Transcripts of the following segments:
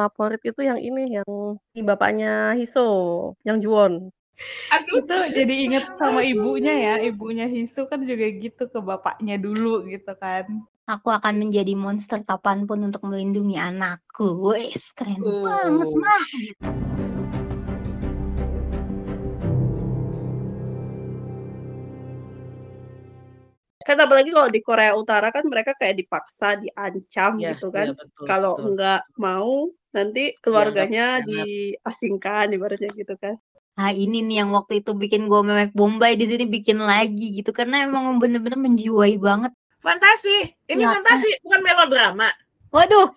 Favorit itu yang ini, yang si bapaknya Hiso, yang Juwon. Aduh. Itu jadi inget sama ibunya ya, ibunya Hisu kan juga gitu ke bapaknya dulu gitu kan. Aku akan menjadi monster kapan pun untuk melindungi anakku. Wes, keren uh. banget mah. Kan apalagi kalau di Korea Utara kan mereka kayak dipaksa, diancam ya, gitu kan. Ya, kalau nggak mau nanti keluarganya ya, diasingkan ibaratnya gitu kan. Ah, ini nih yang waktu itu bikin gue memek Bombay di sini bikin lagi gitu karena emang bener-bener menjiwai banget. Fantasi. Ini ya, fantasi bukan melodrama. Waduh.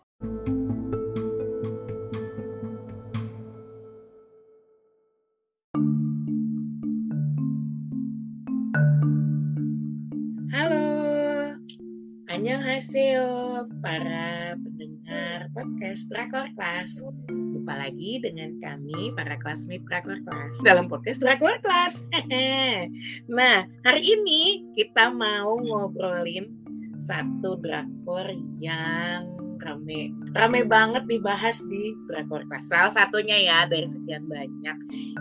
Halo. Annyeonghaseyo para pendengar podcast Drakor Class. Jumpa lagi dengan kami para classmate Drakor Class dalam podcast Drakor Class. nah, hari ini kita mau ngobrolin satu drakor yang rame rame banget dibahas di Drakor Class. Salah satunya ya dari sekian banyak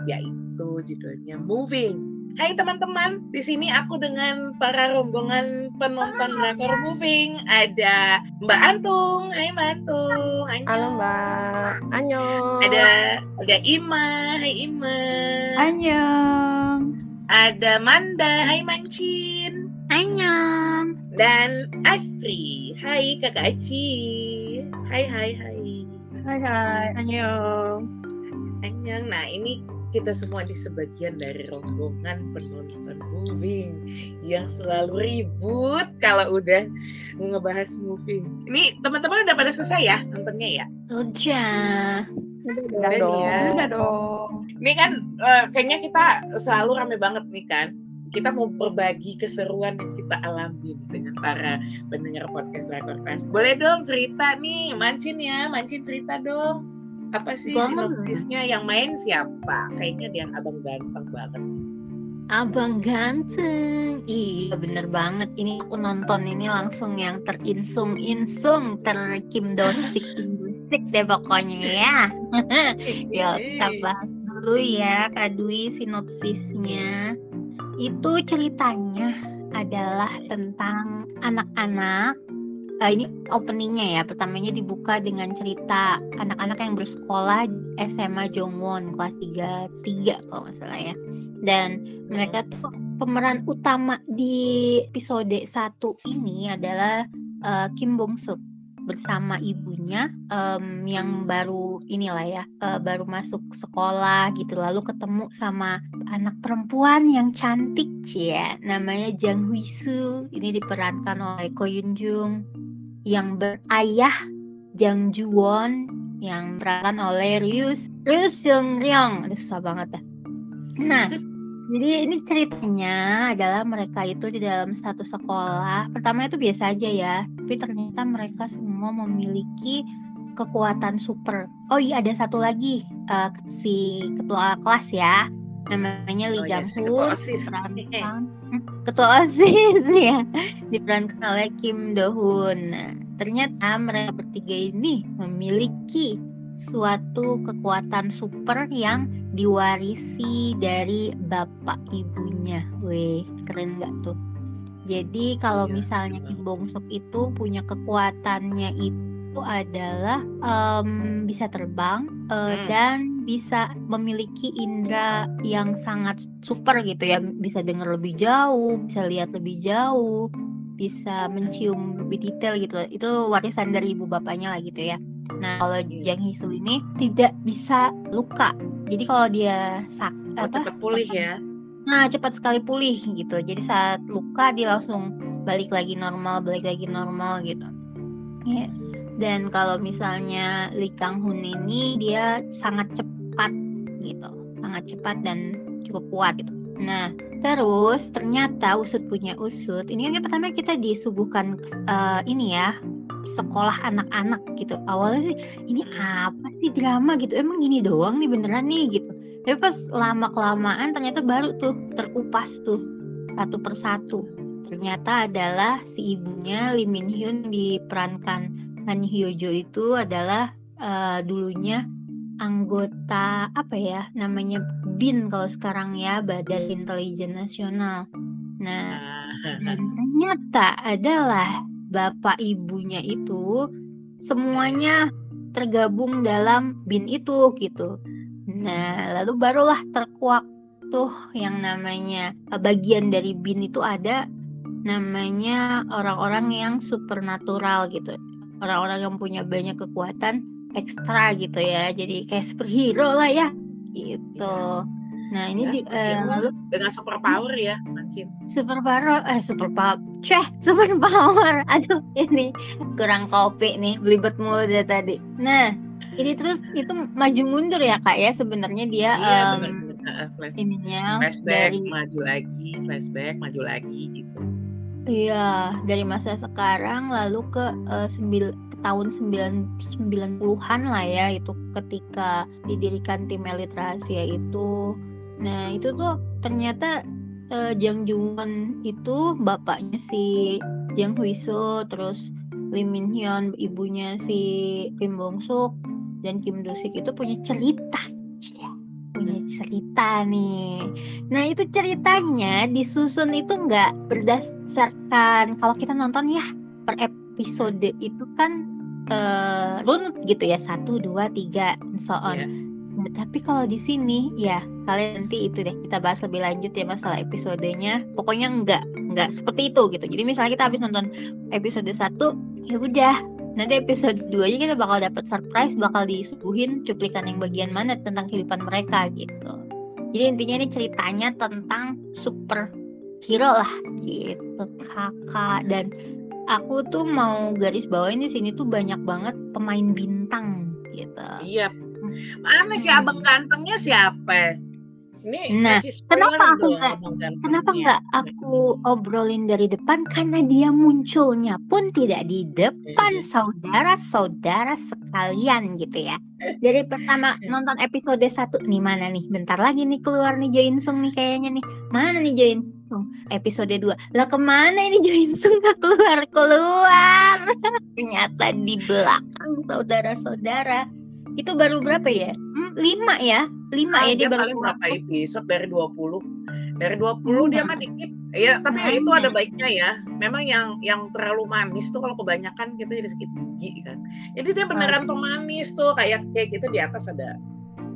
yaitu judulnya Moving Hai teman-teman, di sini aku dengan para rombongan penonton Drakor Moving. Ada Mbak Antung, Hai Mbak Antung. Annyeong. Halo Mbak, Annyeong. Ada ada Ima, Hai Ima. Annyeong. Ada Manda, Hai Mancin. Annyeong. Dan Astri, Hai Kakak Aci. Hai hai hai. Hai hai, Annyeong. Annyeong. Nah ini kita semua di sebagian dari rombongan penonton moving yang selalu ribut kalau udah ngebahas moving. Ini teman-teman udah pada selesai ya nontonnya ya? Udah. Udah, dong. Ya. Udah dong. Ini kan uh, kayaknya kita selalu rame banget nih kan. Kita mau berbagi keseruan yang kita alami dengan para pendengar podcast Drakor Boleh dong cerita nih, Mancin ya, Mancin cerita dong apa sih sinopsisnya yang main siapa? Kayaknya dia abang ganteng banget. Abang ganteng, iya bener banget. Ini aku nonton ini langsung yang terinsung-insung, terkim dosik dosik deh pokoknya ya. Yuk kita bahas dulu ya Kak Dwi sinopsisnya. Itu ceritanya adalah tentang anak-anak uh, ini openingnya ya. Pertamanya dibuka dengan cerita anak-anak yang bersekolah SMA Jongwon kelas 3 3 kalau nggak salah ya. Dan mereka tuh pemeran utama di episode 1 ini adalah uh, Kim Bong Suk bersama ibunya um, yang baru inilah ya uh, baru masuk sekolah gitu lalu ketemu sama anak perempuan yang cantik ya namanya Jang Hui Su ini diperankan oleh Ko Yun Jung yang berayah Jang Juwon yang perankan oleh Ryus Ryus Seung Ryong. Aduh susah banget dah. Nah, jadi ini ceritanya adalah mereka itu di dalam satu sekolah. Pertama itu biasa aja ya, tapi ternyata mereka semua memiliki kekuatan super. Oh iya ada satu lagi uh, si ketua kelas ya, namanya Lee oh, Jang Hoon, yes, ketua OSIS ya diperankan oleh Kim Do Hoon. Ternyata mereka bertiga ini memiliki suatu kekuatan super yang diwarisi dari bapak ibunya. Weh, keren gak tuh? Jadi kalau iya, misalnya Kim Bong Sok itu punya kekuatannya itu adalah um, bisa terbang uh, hmm. dan bisa memiliki indera yang sangat super gitu ya. Bisa dengar lebih jauh bisa lihat lebih jauh bisa mencium lebih detail gitu. Itu warisan dari ibu bapaknya lah gitu ya. Nah kalau Jang Hisu ini tidak bisa luka. Jadi kalau dia sak oh, apa cepat pulih ya? Nah cepat sekali pulih gitu. Jadi saat luka dia langsung balik lagi normal balik lagi normal gitu. Ya dan kalau misalnya Lee Kang Hun ini dia sangat cepat gitu. Sangat cepat dan cukup kuat gitu. Nah terus ternyata usut punya usut. Ini kan pertama kita disuguhkan uh, ini ya sekolah anak-anak gitu. Awalnya sih ini apa sih drama gitu? Emang gini doang nih beneran nih? Gitu. Tapi pas lama kelamaan ternyata baru tuh terkupas tuh satu persatu. Ternyata adalah si ibunya Lee Min Hyun diperankan Han Hyo Jo itu adalah uh, dulunya anggota apa ya namanya BIN kalau sekarang ya Badan Intelijen Nasional. Nah, dan ternyata adalah bapak ibunya itu semuanya tergabung dalam BIN itu gitu. Nah, lalu barulah terkuak tuh yang namanya eh, bagian dari BIN itu ada namanya orang-orang yang supernatural gitu. Orang-orang yang punya banyak kekuatan ekstra gitu ya. Jadi kayak superhero lah ya gitu. Ya. Nah, ini ya, di uh, dengan super power ya, Mancin. Super power eh super power. Ceh, super power. Aduh, ini kurang kopi nih, belibet mulu dia tadi. Nah, ini terus itu maju mundur ya, Kak ya sebenarnya dia iya, um, bener, bener. Uh, flash, ininya flashback dari, maju lagi, flashback maju lagi gitu. Iya, dari masa sekarang lalu ke uh, sembil tahun 90-an lah ya itu ketika didirikan tim elit rahasia itu. Nah, itu tuh ternyata uh, Jang Jungwon itu bapaknya si Jang Huiso terus Lee Min Hyun ibunya si Kim Bong Suk dan Kim Do Sik itu punya cerita cerita nih. Nah itu ceritanya disusun itu nggak berdasarkan kalau kita nonton ya per episode itu kan uh, runut gitu ya satu dua tiga so on. Yeah. Nah, tapi kalau di sini ya kalian nanti itu deh kita bahas lebih lanjut ya masalah episodenya. Pokoknya nggak nggak seperti itu gitu. Jadi misalnya kita habis nonton episode satu ya udah nanti episode 2 nya kita bakal dapat surprise bakal disuguhin cuplikan yang bagian mana tentang kehidupan mereka gitu jadi intinya ini ceritanya tentang super hero lah gitu kakak dan aku tuh mau garis bawain di sini tuh banyak banget pemain bintang gitu. Iya. Mana sih abang gantengnya siapa? Ini nah, kenapa aku nggak kenapa nggak aku obrolin dari depan karena dia munculnya pun tidak di depan saudara-saudara sekalian gitu ya. Dari pertama nonton episode satu nih mana nih? Bentar lagi nih keluar nih Join Sung nih kayaknya nih. Mana nih Join Sung? Episode 2. Lah ke mana ini Join Sung gak keluar keluar? Ternyata di belakang saudara-saudara. Itu baru berapa ya? Hmm, lima ya? Lima ya dia, dia paling berapa episode? Dari 20 dari 20 hmm. dia mah dikit. Ya tapi hmm. itu ada baiknya ya. Memang yang yang terlalu manis tuh kalau kebanyakan kita jadi sedikit biji kan. Jadi dia beneran tuh manis tuh kayak kayak gitu di atas ada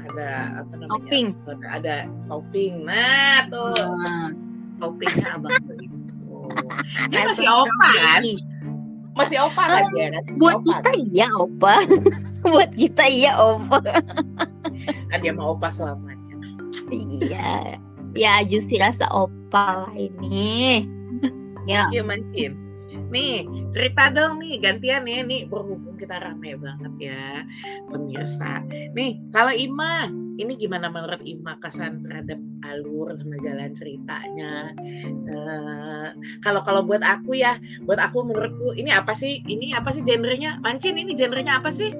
ada apa namanya? Topping. Ada topping. Nah tuh. Hmm. toppingnya abang tuh itu. Dia masih opa kan masih opa kan dia kan? Buat opa, kita kan? iya opa. Buat kita iya opa. Kan dia mau opa selamanya. Iya. Ya justru rasa opa lah ini. Ya. Iya nih cerita dong nih gantian ya. Nih berhubung kita rame banget ya pemirsa. Nih kalau Ima ini gimana menurut Ima kesan terhadap alur sama jalan ceritanya uh, kalau kalau buat aku ya buat aku menurutku ini apa sih ini apa sih genrenya mancin ini genrenya apa sih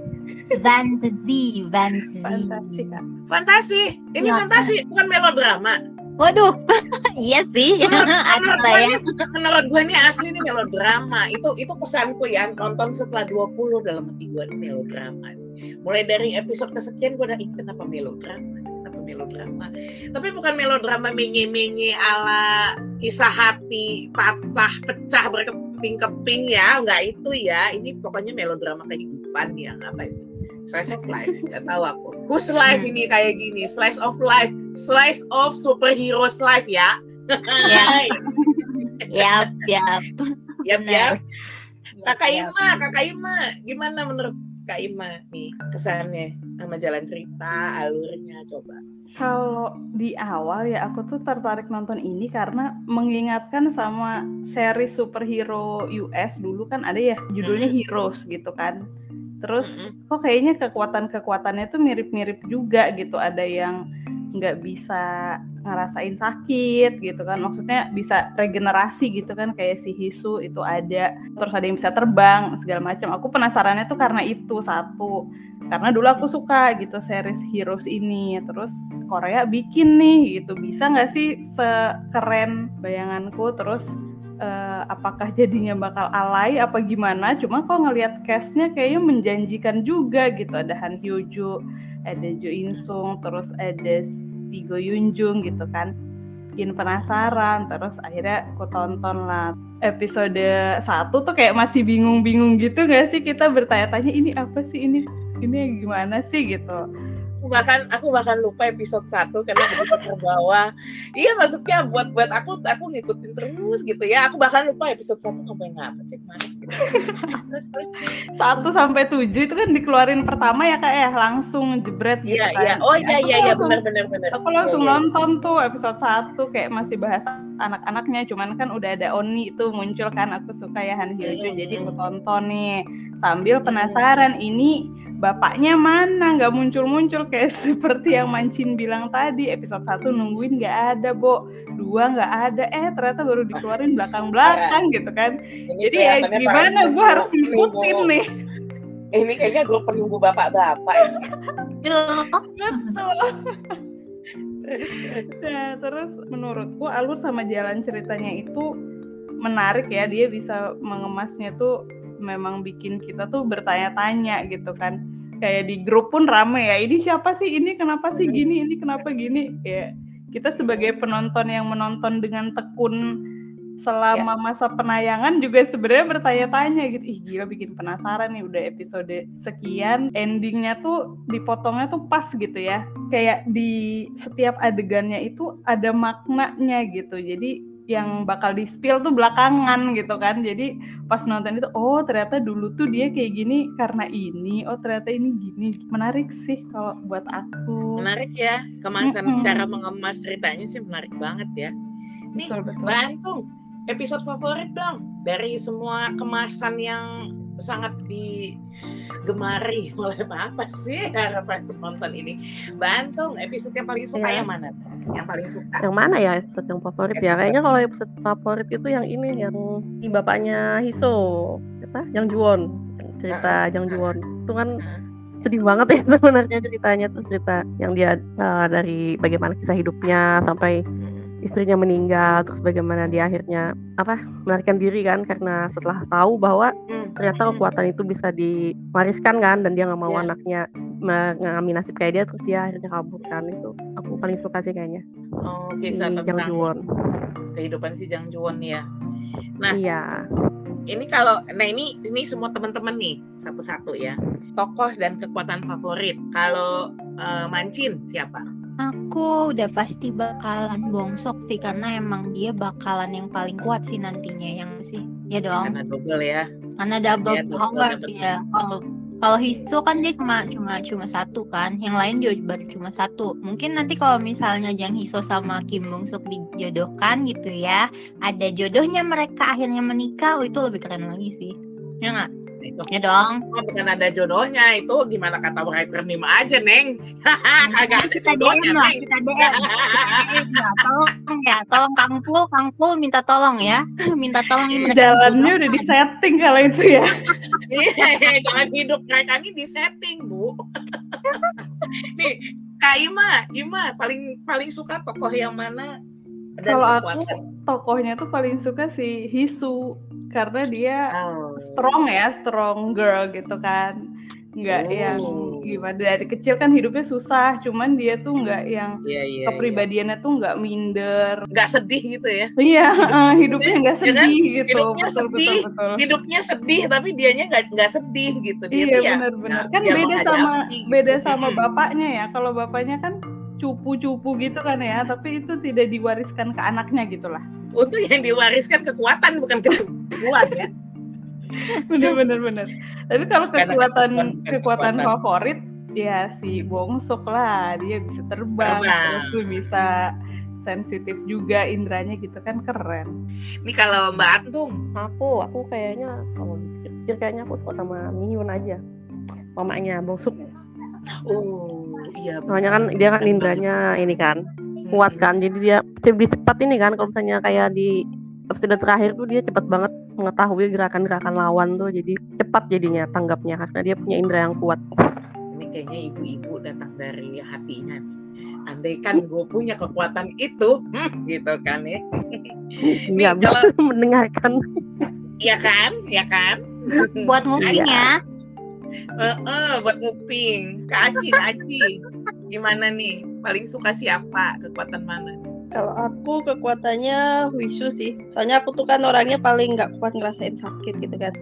Fantasy, fantasy. Fantasi, Kak. Fantasi. Ini ya, fantasi, bukan melodrama. Waduh, iya sih. Menurut, menurut, gue ya. menurut gue ini asli ini melodrama. Itu itu kesanku ya nonton setelah 20 dalam hati gue ini melodrama. Mulai dari episode kesekian gue udah ikut kenapa melodrama? Melodrama? Tapi bukan melodrama menye-menye ala kisah hati patah pecah berkeping-keping ya, enggak itu ya. Ini pokoknya melodrama kehidupan yang apa sih? slice of life. Nggak tahu aku. Whose life ini kayak gini? Slice of life. Slice of superheroes life ya. Ya ya ya ya kakak Ima kakak Ima. Gimana menurut kak Ima nih kesannya sama jalan cerita alurnya? Coba kalau di awal ya aku tuh tertarik nonton ini karena mengingatkan sama seri superhero US dulu kan ada ya judulnya Heroes gitu kan Terus mm-hmm. kok kayaknya kekuatan-kekuatannya tuh mirip-mirip juga gitu. Ada yang nggak bisa ngerasain sakit gitu kan. Maksudnya bisa regenerasi gitu kan kayak si Hisu itu ada. Terus ada yang bisa terbang segala macam. Aku penasarannya tuh karena itu satu. Karena dulu aku suka gitu series Heroes ini. Terus Korea bikin nih gitu. Bisa nggak sih sekeren bayanganku terus uh, apakah jadinya bakal alay apa gimana cuma kok ngelihat castnya kayaknya menjanjikan juga gitu ada Han Hyo Jo ada Jo In Sung terus ada si Go Yun Jung gitu kan. Bikin penasaran terus akhirnya aku tonton lah. Episode satu tuh kayak masih bingung-bingung gitu gak sih? Kita bertanya-tanya ini apa sih? Ini ini gimana sih? gitu aku bahkan aku bahkan lupa episode satu karena begitu terbawa. Iya maksudnya buat buat aku aku ngikutin terus gitu ya. Aku bahkan lupa episode satu sampai apa sih kemarin? Satu sampai tujuh itu kan dikeluarin pertama ya kak ya? Langsung jebret gitu iya, kan. iya. oh iya iya iya. benar benar benar. aku langsung iya, iya. nonton tuh episode satu kayak masih bahas anak-anaknya. Cuman kan udah ada Oni itu muncul kan aku suka ya Han Hyojo hmm. jadi aku tonton nih. Sambil penasaran ini bapaknya mana? Nggak muncul-muncul kayak seperti yang Mancin bilang tadi. Episode satu nungguin nggak ada Bo. Dua nggak ada. Eh ternyata baru dikeluarin belakang-belakang gitu kan. Ini jadi ya gimana? Gue harus ngikutin nih. Ini kayaknya gue penunggu bapak-bapak betul. Nah, terus menurutku alur sama jalan ceritanya itu menarik ya. Dia bisa mengemasnya tuh memang bikin kita tuh bertanya-tanya gitu kan. Kayak di grup pun rame ya ini siapa sih? Ini kenapa sih gini? Ini kenapa gini? Ya kita sebagai penonton yang menonton dengan tekun selama ya. masa penayangan juga sebenarnya bertanya-tanya gitu ih gila bikin penasaran nih udah episode sekian endingnya tuh dipotongnya tuh pas gitu ya. Kayak di setiap adegannya itu ada maknanya gitu jadi yang bakal di spill tuh belakangan gitu kan jadi pas nonton itu oh ternyata dulu tuh dia kayak gini karena ini oh ternyata ini gini menarik sih kalau buat aku menarik ya kemasan mm -hmm. cara mengemas ceritanya sih menarik banget ya nih betul, betul. Bantung episode favorit dong dari semua kemasan yang sangat digemari oleh apa sih harapan penonton ini. Bantung episode yang paling suka ya. yang mana? Yang paling suka? Yang mana ya episode yang favorit ya? Kayaknya kalau episode favorit itu yang ini yang si bapaknya Hiso. Apa yang Juwon. Cerita yang Juwon. Itu kan sedih banget ya sebenarnya ceritanya. Tuh cerita yang dia uh, dari bagaimana kisah hidupnya sampai istrinya meninggal terus bagaimana dia akhirnya apa melarikan diri kan karena setelah tahu bahwa hmm. ternyata kekuatan itu bisa diwariskan kan dan dia nggak mau yeah. anaknya mengalami nasib kayak dia terus dia akhirnya kabur kan itu aku paling suka sih kayaknya. Oh kisah si tentang Jang kehidupan si Jang Juwon ya. Nah iya. ini kalau nah ini ini semua teman-teman nih satu-satu ya. Tokoh dan kekuatan favorit. Kalau uh, Mancin siapa Aku udah pasti bakalan bongsok sih karena emang dia bakalan yang paling kuat sih nantinya yang sih. Ya dong. Karena double ya. Karena double ya, power ya. Kalau kalau Hiso kan dia cuma cuma cuma satu kan, yang lain juga baru cuma satu. Mungkin nanti kalau misalnya Jang Hiso sama Kim Bong Suk dijodohkan gitu ya, ada jodohnya mereka akhirnya menikah, oh, itu lebih keren lagi sih. Ya nggak? Itu. Ya dong. Oh, bukan ada jodohnya itu gimana kata writer Nim aja neng. Kagak ada jodohnya DM neng. Kita DM. ya, tolong ya, tolong Kang Pul, Kang Pul minta tolong ya, minta tolong ini. Jalannya udah di setting kalau itu ya. Iya, jangan hidup kayak ini di setting bu. Nih Kak Ima, Ima paling paling suka tokoh yang mana? Kalau aku tokohnya tuh paling suka si Hisu karena dia oh. strong ya, strong girl gitu kan. Nggak oh. yang gimana dari kecil kan hidupnya susah, cuman dia tuh nggak yang yeah, yeah, kepribadiannya yeah. tuh nggak minder, nggak sedih gitu ya? Iya, uh, hidupnya nggak sedih ya kan? gitu. Hidupnya betul, sedih, betul, betul. hidupnya sedih, tapi dianya nggak nggak sedih gitu. Dia iya ya benar-benar kan beda sama gitu. beda sama bapaknya ya. Kalau bapaknya kan cupu-cupu gitu kan ya, tapi itu tidak diwariskan ke anaknya gitulah untuk yang diwariskan kekuatan bukan kecukupan ya bener bener bener tapi kalau kekuatan kekuatan, kekuatan favorit ya si bongsok lah dia bisa terbang, terbang. terus bisa sensitif juga indranya gitu kan keren. Ini kalau Mbak Antung, aku aku kayaknya kalau pikir kayaknya aku suka sama Miyun aja, mamanya bongsok. Oh iya. Soalnya kan dia kan indranya ini kan kuat kan jadi dia lebih cepat ini kan kalau misalnya kayak di episode terakhir tuh dia cepat banget mengetahui gerakan-gerakan lawan tuh jadi cepat jadinya tanggapnya karena dia punya indera yang kuat ini kayaknya ibu-ibu datang dari hatinya nih andaikan gue punya kekuatan itu, hmm, gitu kan ya. Iya, kalau mendengarkan. Iya kan, iya kan. Buat nguping ya. Uh, uh, buat nguping. Kak Aci, Kak Aci. Gimana nih? Paling suka siapa? Kekuatan mana? Kalau aku kekuatannya Wisu sih. Soalnya aku tuh kan orangnya paling nggak kuat ngerasain sakit gitu kan.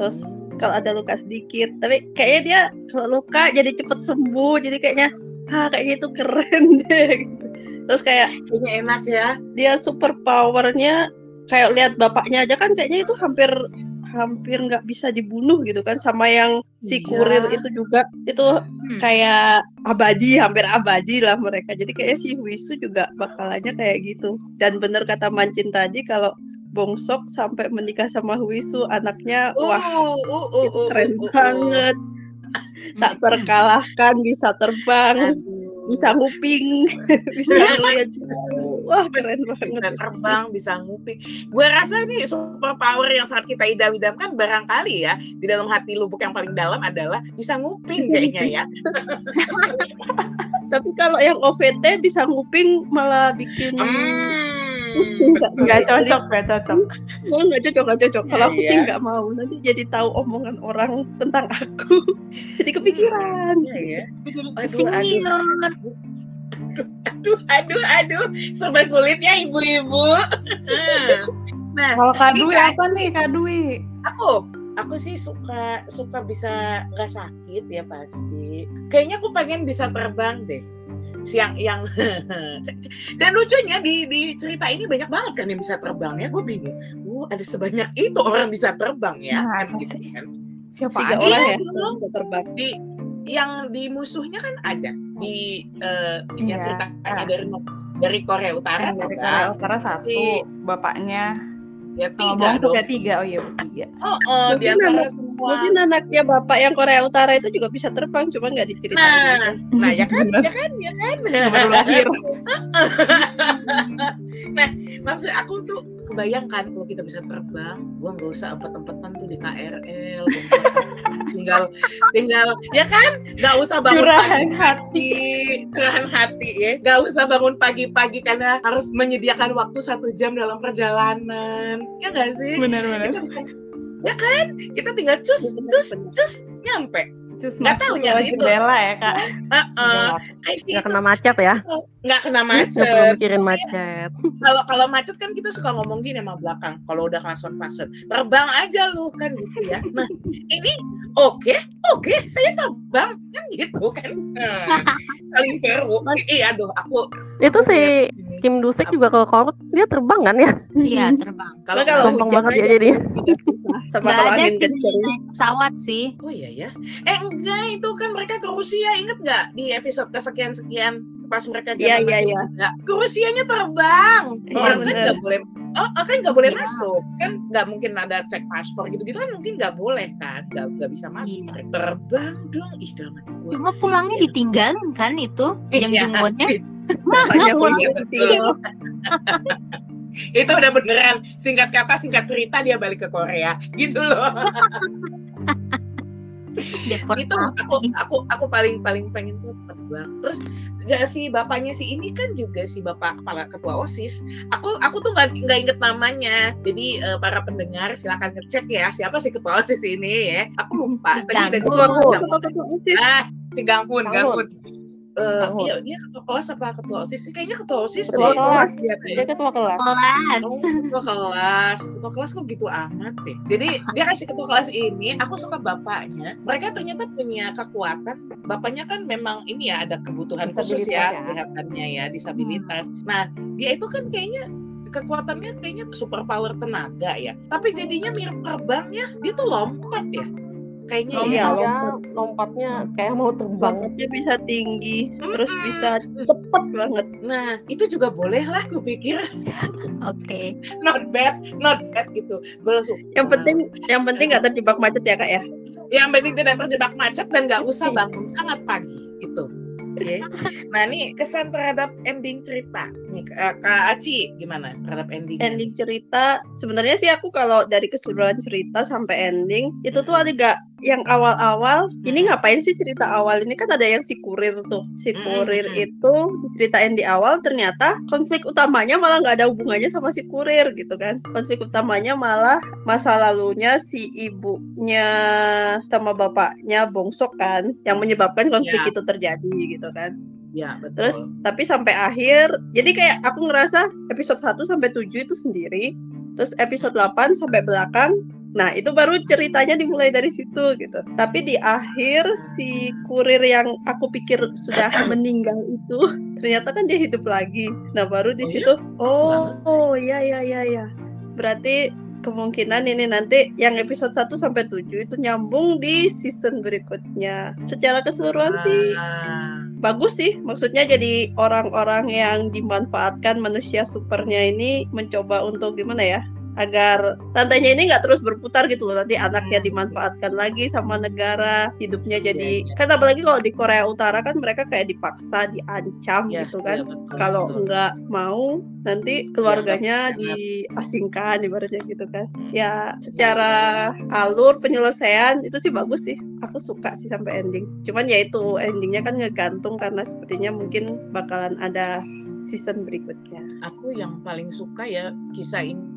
Terus kalau ada luka sedikit, tapi kayaknya dia kalau luka jadi cepet sembuh. Jadi kayaknya, ah kayaknya itu keren deh. Gitu. Terus kayak kayaknya enak ya. Dia super powernya kayak lihat bapaknya aja kan kayaknya itu hampir hampir nggak bisa dibunuh gitu kan sama yang si iya. kurir itu juga. Itu hmm. kayak abadi hampir abadi lah mereka. Jadi kayak si Wisu juga bakalannya kayak gitu. Dan bener kata Mancin tadi kalau Bongsok sampai menikah sama Wisu anaknya uh, wah uh, uh, uh, uh, keren uh, uh, banget. Tak terkalahkan bisa terbang bisa nguping bisa ngeliat wah keren banget. bisa terbang bisa nguping. Gue rasa ini super power yang sangat kita idam-idamkan barangkali ya di dalam hati lubuk yang paling dalam adalah bisa nguping kayaknya ya. Tapi kalau yang OVT bisa nguping malah bikin hmm nggak cocok nggak cocok. Oh, nggak cocok nggak cocok. Kalau aku sih iya. nggak mau. Nanti jadi tahu omongan orang tentang aku. Jadi kepikiran. Iya, ya. aduh, aduh, aduh aduh aduh. Sampai sulitnya ibu-ibu. Nah kalau kadui apa nih kadui aku aku sih suka suka bisa nggak sakit ya pasti. Kayaknya aku pengen bisa terbang deh. Siang yang dan lucunya di di cerita ini banyak banget kan yang bisa terbang ya. Gue bingung. Uh ada sebanyak itu orang bisa terbang ya. Nah, kan gitu kan. Siapa tiga orang ya? bisa terbang. Di yang di musuhnya kan ada di uh, iya. ceritanya dari dari Korea Utara dari Korea Utara satu si, bapaknya. ya tiga oh, ya tiga oh iya tiga oh, oh di antara Mungkin anaknya bapak yang Korea Utara itu juga bisa terbang, cuma nggak diceritain. Nah, nah ya kan, ya kan, ya kan. Baru lahir. nah, maksud aku tuh kebayangkan kalau kita bisa terbang, gua nggak usah empet-empetan tuh di KRL, tinggal, tinggal, ya kan, nggak usah bangun pagi hati, curahan hati ya, nggak usah bangun pagi-pagi karena harus menyediakan waktu satu jam dalam perjalanan, ya nggak sih? Benar-benar. Kita bisa ya kan? Kita tinggal cus iya, cus cus nyampe. Nggak tahu nyala itu jendela ya kak. Uh -uh. nggak kena macet ya? Nggak kena macet. nggak mikirin macet. Kalau kalau macet kan kita suka ngomong gini sama belakang. Kalau udah klakson macet terbang aja lu kan gitu ya. Nah ini oke okay, oke okay, saya terbang. Kan gitu kan. Nah, paling seru. Iya aduh aku itu sih Kim Dusek juga kalau korut dia terbang kan ya? Iya terbang. Kalau kalau gampang banget ya jadi. Sama kalau angin kencang. Pesawat sih. Oh iya ya. Eh enggak itu kan mereka ke Rusia inget nggak di episode kesekian sekian pas mereka Iya iya iya. Ke Rusianya terbang. Iya, Orang kan nggak boleh Oh, oh, kan nggak boleh ya. masuk kan nggak mungkin ada cek paspor gitu-gitu kan mungkin nggak boleh kan nggak nggak bisa masuk terbang dong ih dalam hati gue cuma pulangnya ditinggalin kan itu yang iya. jengotnya itu. Udah beneran. Singkat kata singkat cerita dia balik ke Korea. Gitu loh. Itu aku aku aku paling paling pengen tuh terbang. Terus ya, si bapaknya si ini kan juga si bapak kepala ketua osis. Aku aku tuh nggak nggak inget namanya. Jadi uh, para pendengar silakan ngecek ya siapa sih ketua osis ini ya. Aku lupa. Tadi udah disebut ah si Gangpun Gangpun Uh, iya, dia ketua kelas apa ketua osis sih? Kayaknya ketua osis ketua kelas dia, dia ketua kelas. Kelas. Oh, ketua kelas, ketua kelas kok gitu amat deh. Jadi dia kasih ketua kelas ini, aku suka bapaknya. Mereka ternyata punya kekuatan. Bapaknya kan memang ini ya ada kebutuhan khusus ya, ya kelihatannya ya disabilitas. Hmm. Nah dia itu kan kayaknya kekuatannya kayaknya super power tenaga ya. Tapi jadinya mirip terbangnya, dia tuh lompat ya kayaknya lompatnya, ya lompat. lompatnya kayak mau terbang lompatnya bisa tinggi hmm. terus bisa cepet banget nah itu juga boleh lah gue pikir oke okay. not bad not bad gitu gue langsung yang penting yang penting nggak terjebak macet ya kak ya yang penting tidak terjebak macet dan nggak usah bangun sangat pagi itu Okay. Nah ini kesan terhadap ending cerita. Nih Kak Aci gimana terhadap ending? Ending cerita sebenarnya sih aku kalau dari keseluruhan cerita sampai ending itu tuh agak yang awal-awal hmm. ini ngapain sih cerita awal ini kan ada yang si kurir tuh si hmm, kurir hmm. itu diceritain di awal ternyata konflik utamanya malah nggak ada hubungannya sama si kurir gitu kan konflik utamanya malah masa lalunya si ibunya sama bapaknya bongsok kan yang menyebabkan konflik ya. itu terjadi gitu kan Ya, betul. Terus tapi sampai akhir, jadi kayak aku ngerasa episode 1 sampai 7 itu sendiri, terus episode 8 sampai belakang Nah, itu baru ceritanya dimulai dari situ gitu. Tapi di akhir si kurir yang aku pikir sudah meninggal itu ternyata kan dia hidup lagi. Nah, baru di oh, situ iya? oh, oh ya ya ya ya. Berarti kemungkinan ini nanti yang episode 1 sampai 7 itu nyambung di season berikutnya. Secara keseluruhan ah. sih bagus sih. Maksudnya jadi orang-orang yang dimanfaatkan manusia supernya ini mencoba untuk gimana ya? Agar rantainya ini nggak terus berputar gitu loh nanti anaknya hmm. dimanfaatkan lagi sama negara hidupnya jadi ya, ya. kan apalagi kalau di Korea Utara kan mereka kayak dipaksa diancam ya, gitu kan ya, kalau nggak mau nanti keluarganya ya, diasingkan ibaratnya gitu kan hmm. ya secara alur penyelesaian itu sih bagus sih aku suka sih sampai ending cuman ya itu endingnya kan ngegantung karena sepertinya mungkin bakalan ada season berikutnya. Aku yang paling suka ya kisah ini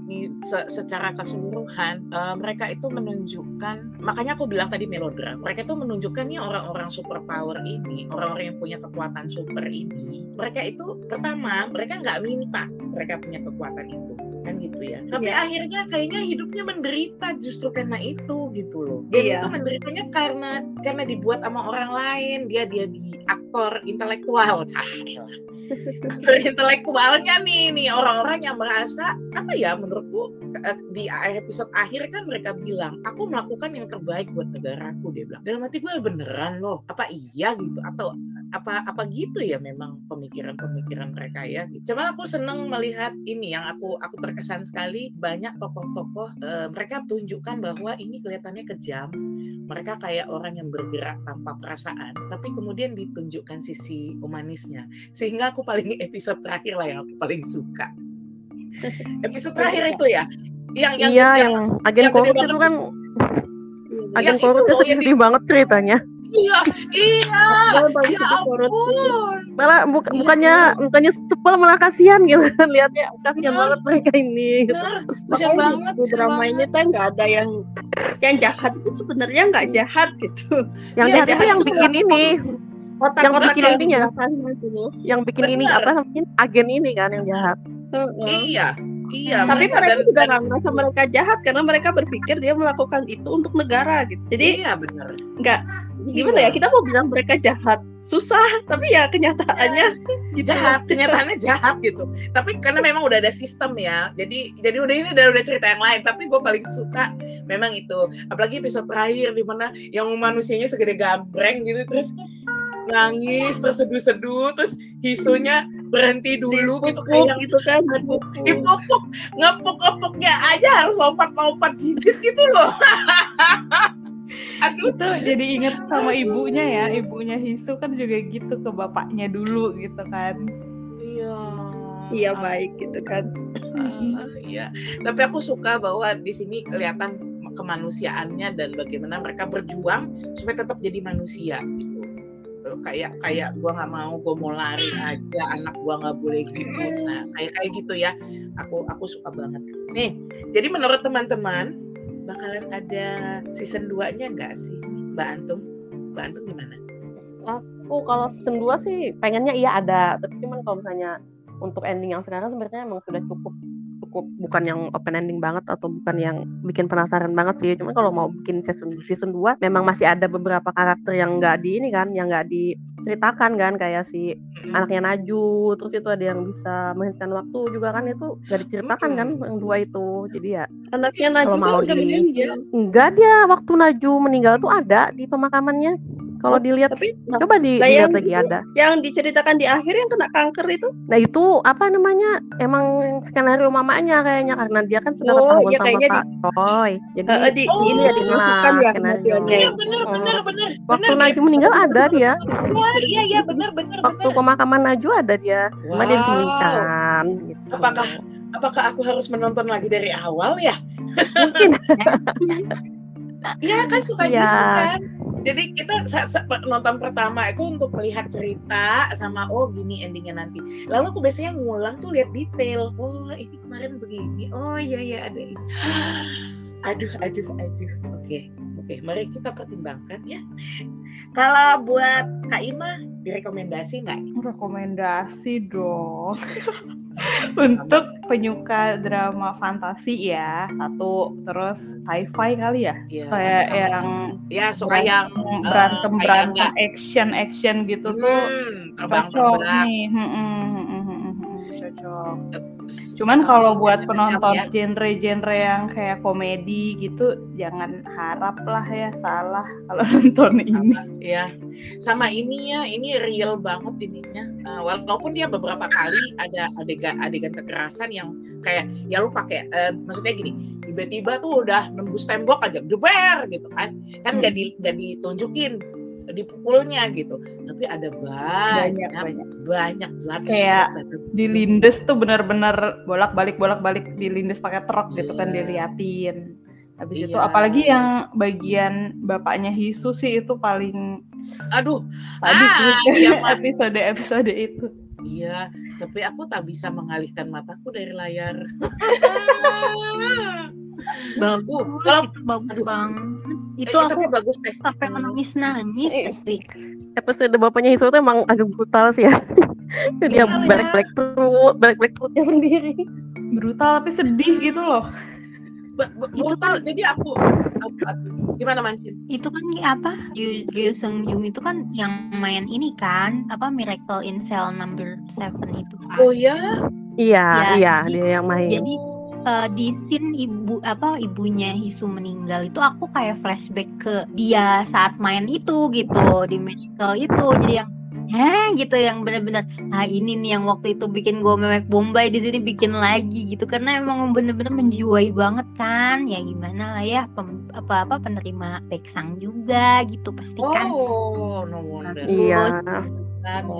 se secara keseluruhan uh, mereka itu menunjukkan makanya aku bilang tadi melodram mereka itu menunjukkan nih orang-orang super power ini orang-orang yang punya kekuatan super ini. Mereka itu pertama mereka nggak minta mereka punya kekuatan itu kan gitu ya. Tapi yeah. akhirnya kayaknya hidupnya menderita justru karena itu gitu loh. Dia yeah. itu menderitanya karena karena dibuat sama orang lain. Dia dia di aktor intelektual. Aktor intelektualnya nih nih orang-orang yang merasa apa ya menurutku di episode akhir kan mereka bilang aku melakukan yang terbaik buat negaraku dia bilang. Dalam hati gue beneran loh? Apa iya gitu? Atau apa apa gitu ya memang pemikiran-pemikiran mereka ya? Gitu. cuman aku seneng melihat ini yang aku aku ter terkesan sekali banyak tokoh-tokoh uh, mereka tunjukkan bahwa ini kelihatannya kejam. Mereka kayak orang yang bergerak tanpa perasaan tapi kemudian ditunjukkan sisi humanisnya. Sehingga aku paling episode terakhir lah yang aku paling suka episode terakhir itu ya? Yang yang iya yang, yang agen korupsi itu kan agen korupsi sedih banget ceritanya. Iya iya. Ya ampun. Malah bu bukannya bukannya sepel malah kasihan gitu. Kan lihatnya kasihan banget mereka ini gitu. kasihan banget di drama ini tuh nggak ada yang yang jahat itu sebenarnya nggak jahat gitu. Yang ya, jahat, jahat itu yang bikin ini. otak yang bikin yang ininya. yang bikin Bener. ini apa namanya? Agen ini kan yang jahat iya Iya, tapi mereka, mereka juga nggak merasa mereka jahat karena mereka berpikir dia melakukan itu untuk negara gitu. Jadi iya benar. Nggak gimana ya kita mau bilang mereka jahat susah tapi ya kenyataannya ya, gitu. jahat kenyataannya jahat gitu tapi karena memang udah ada sistem ya jadi jadi udah ini udah udah cerita yang lain tapi gue paling suka memang itu apalagi episode terakhir di mana yang manusianya segede gambreng gitu terus nangis terus seduh-seduh terus hisunya berhenti dulu gitu kayak gitu kan dipupuk ngepuk-ngepuknya aja harus lompat-lompat cicit gitu loh Aduh. Itu jadi inget sama ibunya ya, ibunya Hisu kan juga gitu ke bapaknya dulu gitu kan. Iya. Iya baik gitu kan. Uh, iya. Tapi aku suka bahwa di sini kelihatan kemanusiaannya dan bagaimana mereka berjuang supaya tetap jadi manusia gitu kayak kayak gua nggak mau gue mau lari aja anak gua nggak boleh gitu. Nah kayak kayak gitu ya. Aku aku suka banget. Nih jadi menurut teman-teman bakalan ada season 2-nya nggak sih Mbak Antum? Mbak Antum gimana? Aku kalau season 2 sih pengennya iya ada, tapi cuman kalau misalnya untuk ending yang sekarang sebenarnya emang sudah cukup cukup bukan yang open ending banget atau bukan yang bikin penasaran banget sih. Cuma kalau mau bikin season season 2 memang masih ada beberapa karakter yang nggak di ini kan, yang nggak diceritakan kan kayak si hmm. anaknya Naju, terus itu ada yang bisa menghentikan waktu juga kan itu nggak diceritakan kan yang dua itu. Jadi ya anaknya Naju kalau mau di enggak dia waktu Naju meninggal tuh ada di pemakamannya. Kalau dilihat tapi nah, coba dilihat nah lagi ada. Yang diceritakan di akhir yang kena kanker itu? Nah, itu apa namanya? Emang skenario mamanya kayaknya karena dia kan sudah oh, ketahuan iya, sama Pak Roy. Jadi uh, di, oh, ini ya dimasukkan ya skenario. Iya, benar benar benar. Waktu Naju meninggal ada dia. Iya, iya, iya, benar benar Waktu pemakaman Naju ada dia. Cuma dia disembunyikan gitu. Apakah apakah aku harus menonton lagi dari awal ya? Mungkin. Iya kan suka ya. gitu kan. Jadi kita nonton pertama itu untuk melihat cerita sama oh gini endingnya nanti. Lalu aku biasanya ngulang tuh lihat detail. Oh ini kemarin begini. Oh iya iya ada ini. Aduh aduh aduh. Oke oke mari kita pertimbangkan ya. Kalau buat Kak Ima, direkomendasi nggak? Rekomendasi dong. Untuk penyuka drama fantasi ya, satu terus sci-fi kali ya, ya kayak yang ya suka yang berantem berantem uh, action action gitu hmm, tuh cocok nih. Hmm, hmm, hmm, hmm, hmm, hmm cocok. Cuman kalau buat penonton ya. genre-genre yang kayak komedi gitu, jangan harap lah ya salah kalau nonton ini. Iya, sama ini ya, ini real banget ininya. Uh, walaupun dia beberapa kali ada adegan adegan kekerasan yang kayak ya lu pakai, uh, maksudnya gini, tiba-tiba tuh udah nembus tembok aja, jeber gitu kan, kan nggak hmm. di, ditunjukin dipukulnya gitu tapi ada banyak banyak banyak, banyak kayak dilindes tuh benar-benar bolak-balik bolak-balik dilindes pakai truk yeah. gitu kan iya. diliatin habis yeah. itu iya. apalagi yang bagian bapaknya Hisu sih itu paling aduh habis ah, iya, episode episode itu iya tapi aku tak bisa mengalihkan mataku dari layar bagus kalau bagus banget itu eh, aku bagus deh. sampai menangis nangis eh, sih episode bapaknya Hiso tuh emang agak brutal sih ya. Dia balik balik perut balik balik perutnya sendiri. Brutal tapi sedih gitu loh. Brutal itu, jadi aku, aku, aku gimana mancin? Itu kan apa? Ryu Seung Jung itu kan yang main ini kan? Apa Miracle in Cell Number Seven itu kan? Oh ya iya ya, iya jadi, dia yang main. jadi uh, di scene ibu apa ibunya Hisu meninggal itu aku kayak flashback ke dia saat main itu gitu di medical itu. Jadi yang heh gitu yang bener-bener nah ini nih yang waktu itu bikin gue mewek Bombay di sini bikin lagi gitu. Karena emang bener-bener menjiwai banget kan. Ya gimana lah ya pem, apa apa penerima peksang juga gitu pasti kan. oh no wonder. Iya.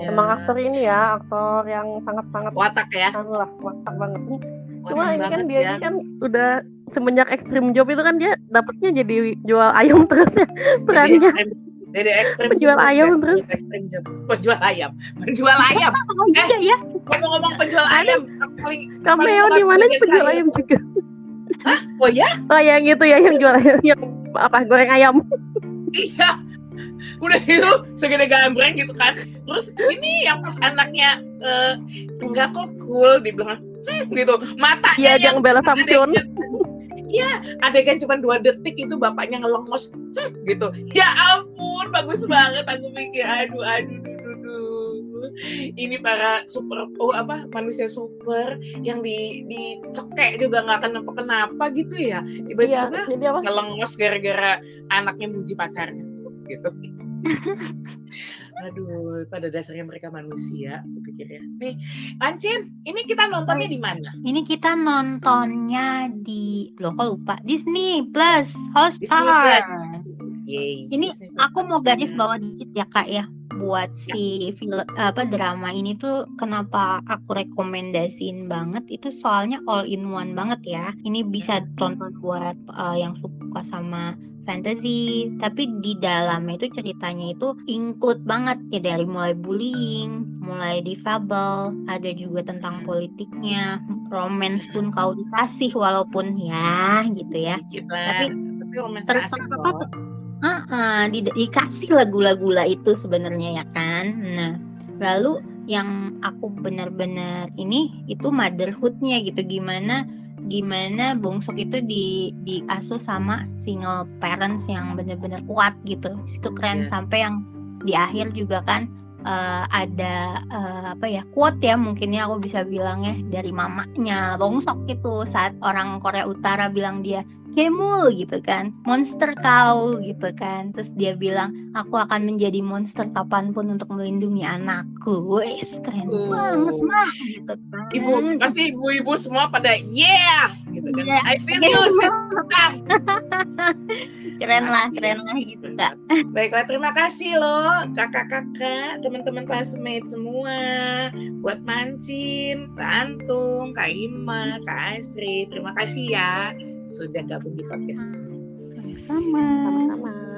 Emang aktor ini ya aktor yang sangat-sangat watak ya. lah watak banget cuma ini kan dia ya. kan udah semenjak ekstrim job itu kan dia dapetnya jadi jual ayam terus ya perannya jadi ekstrim penjual ayam terus ekstrim job penjual ayam penjual ayam oh iya eh, ya ngomong-ngomong penjual ayam cameo di mana penjual ayam juga Hah? Oh ya? Oh yang itu ya yang jual ayam yang apa goreng ayam. iya. Udah itu segede gambreng gitu kan. Terus ini yang pas anaknya uh, enggak kok cool dibilang gitu matanya ya, yang bela samcun Iya, adegan cuma dua detik itu bapaknya ngelengos gitu. Ya ampun, bagus banget. Aku mikir, aduh, aduh, aduh, aduh. Ini para super, oh apa, manusia super yang di dicekek juga nggak kenapa kenapa gitu ya. Tiba-tiba ya, ngelengos gara-gara anaknya muji pacarnya, gitu. Aduh, pada dasarnya mereka manusia, pikir ya. Nih, Ancin, ini kita nontonnya di mana? Ini kita nontonnya di, loh kok lupa, Disney Plus Hotstar. Yay, ini Disney aku mau garis bawah dikit ya kak ya buat si film apa drama ini tuh kenapa aku rekomendasiin banget itu soalnya all in one banget ya ini bisa tonton buat uh, yang suka sama fantasy tapi di dalamnya itu ceritanya itu include banget ya dari mulai bullying mulai difabel ada juga tentang politiknya romance pun kau dikasih walaupun ya gitu ya. Tapi terus Uh, uh, di, dikasih lagu-lagu itu sebenarnya ya kan. Nah, lalu yang aku benar-benar ini itu motherhoodnya gitu. Gimana gimana Bungsok itu di diasuh sama single parents yang benar-benar kuat gitu itu keren yeah. sampai yang di akhir juga kan uh, ada uh, apa ya quote ya mungkinnya aku bisa bilang ya dari mamanya Bongsok itu saat orang Korea Utara bilang dia Kemul gitu kan monster kau gitu kan. Terus dia bilang aku akan menjadi monster kapan pun untuk melindungi anakku. Wes keren uh. banget mah gitu kan ibu pasti ibu-ibu semua pada yeah gitu kan. Yeah. I feel you sister. Keren lah keren lah gitu kak. Baiklah terima kasih loh kakak-kakak teman-teman classmate semua. Buat mancin Kak Antung Kak Ima Kak Asri terima kasih ya sudah gabung di podcast Sama-sama.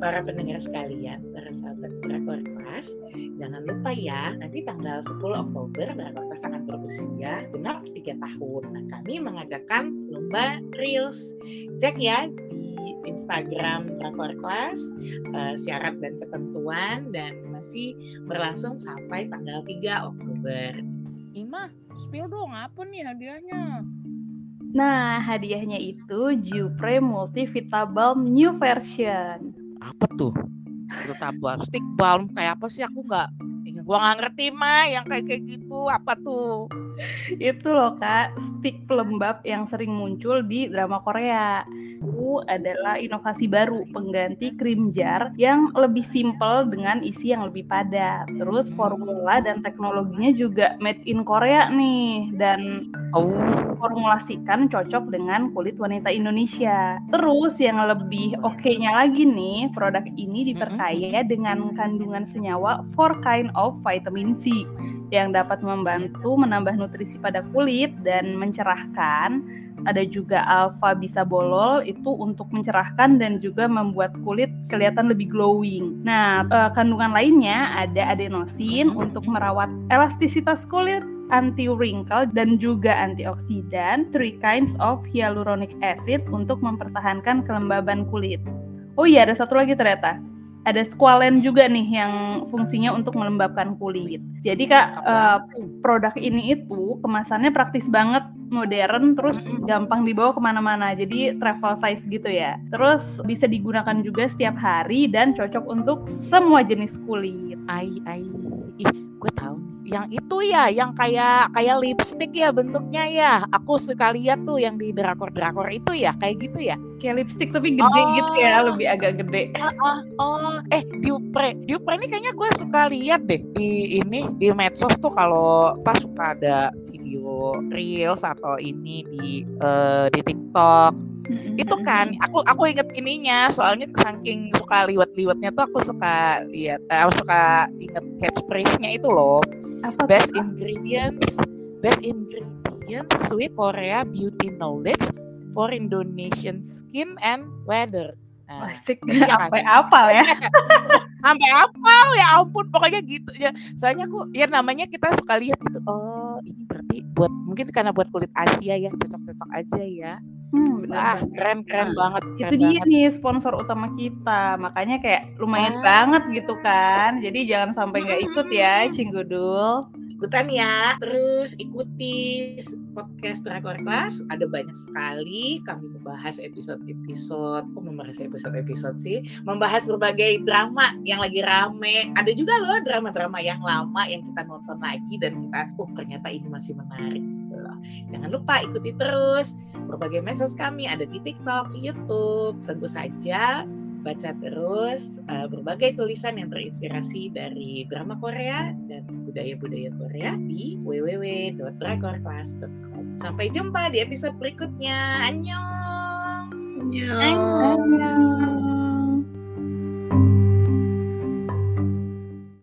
Para pendengar sekalian, para sahabat Drakor Class, jangan lupa ya, nanti tanggal 10 Oktober Drakor Class akan berusia genap 3 tahun. Nah, kami mengadakan lomba Reels. Cek ya di Instagram Drakor Class, uh, syarat dan ketentuan, dan masih berlangsung sampai tanggal 3 Oktober. Ima, spill dong apa nih hadiahnya? Nah, hadiahnya itu Jupre Multivita Balm New Version. Apa tuh? Multivita Balm, stick balm kayak apa sih? Aku nggak, gua nggak ngerti mah yang kayak kayak gitu. Apa tuh? Itu loh kak, stick pelembab yang sering muncul di drama Korea itu adalah inovasi baru pengganti krim jar yang lebih simpel dengan isi yang lebih padat. Terus formula dan teknologinya juga made in Korea nih dan oh. formulasikan cocok dengan kulit wanita Indonesia. Terus yang lebih oke-nya lagi nih, produk ini diperkaya dengan kandungan senyawa four kind of vitamin C yang dapat membantu menambah nutrisi pada kulit dan mencerahkan ada juga alfa bisa bolol itu untuk mencerahkan dan juga membuat kulit kelihatan lebih glowing. Nah, uh, kandungan lainnya ada adenosin untuk merawat elastisitas kulit, anti wrinkle dan juga antioksidan, three kinds of hyaluronic acid untuk mempertahankan kelembaban kulit. Oh iya, ada satu lagi ternyata ada squalen juga nih yang fungsinya untuk melembabkan kulit. Jadi kak uh, produk ini itu kemasannya praktis banget, modern, terus gampang dibawa ke mana-mana. Jadi travel size gitu ya. Terus bisa digunakan juga setiap hari dan cocok untuk semua jenis kulit. Ai ai, ih gue tahu yang itu ya, yang kayak kayak lipstick ya bentuknya ya. Aku suka lihat tuh yang di drakor-drakor itu ya, kayak gitu ya. Kayak lipstick tapi gede oh. gitu ya, lebih agak gede. Uh, uh, oh, eh diupre, diupre ini kayaknya gue suka lihat deh di ini di medsos tuh kalau pas suka ada video reels atau ini di uh, di TikTok itu kan aku aku inget ininya soalnya saking suka liwat-liwatnya tuh aku suka lihat eh, aku suka inget catchphrase-nya itu loh Apa best ingredients best ingredients sweet Korea beauty knowledge for Indonesian skin and weather Nah, Asik, sampai apa ya? sampai apa ya ampun pokoknya gitu ya. Soalnya aku ya namanya kita suka lihat gitu. Oh, ini berarti buat mungkin karena buat kulit Asia ya, cocok-cocok aja ya. Hmm. Ah, keren keren nah, banget. Keren itu dia nih sponsor utama kita. Makanya kayak lumayan ah. banget gitu kan. Jadi jangan sampai nggak ikut ya, Cinggudul. Ikutan ya. Terus ikuti podcast Drakor Class. Ada banyak sekali kami membahas episode-episode. Oh, membahas episode-episode sih. Membahas berbagai drama yang lagi rame. Ada juga loh drama-drama yang lama yang kita nonton lagi dan kita, oh ternyata ini masih menarik Jangan lupa ikuti terus berbagai medsos kami ada di TikTok, YouTube. Tentu saja baca terus uh, berbagai tulisan yang terinspirasi dari drama Korea dan budaya-budaya Korea di www.drakorclass.com. Sampai jumpa di episode berikutnya. Annyeong. Annyeong. Annyeong.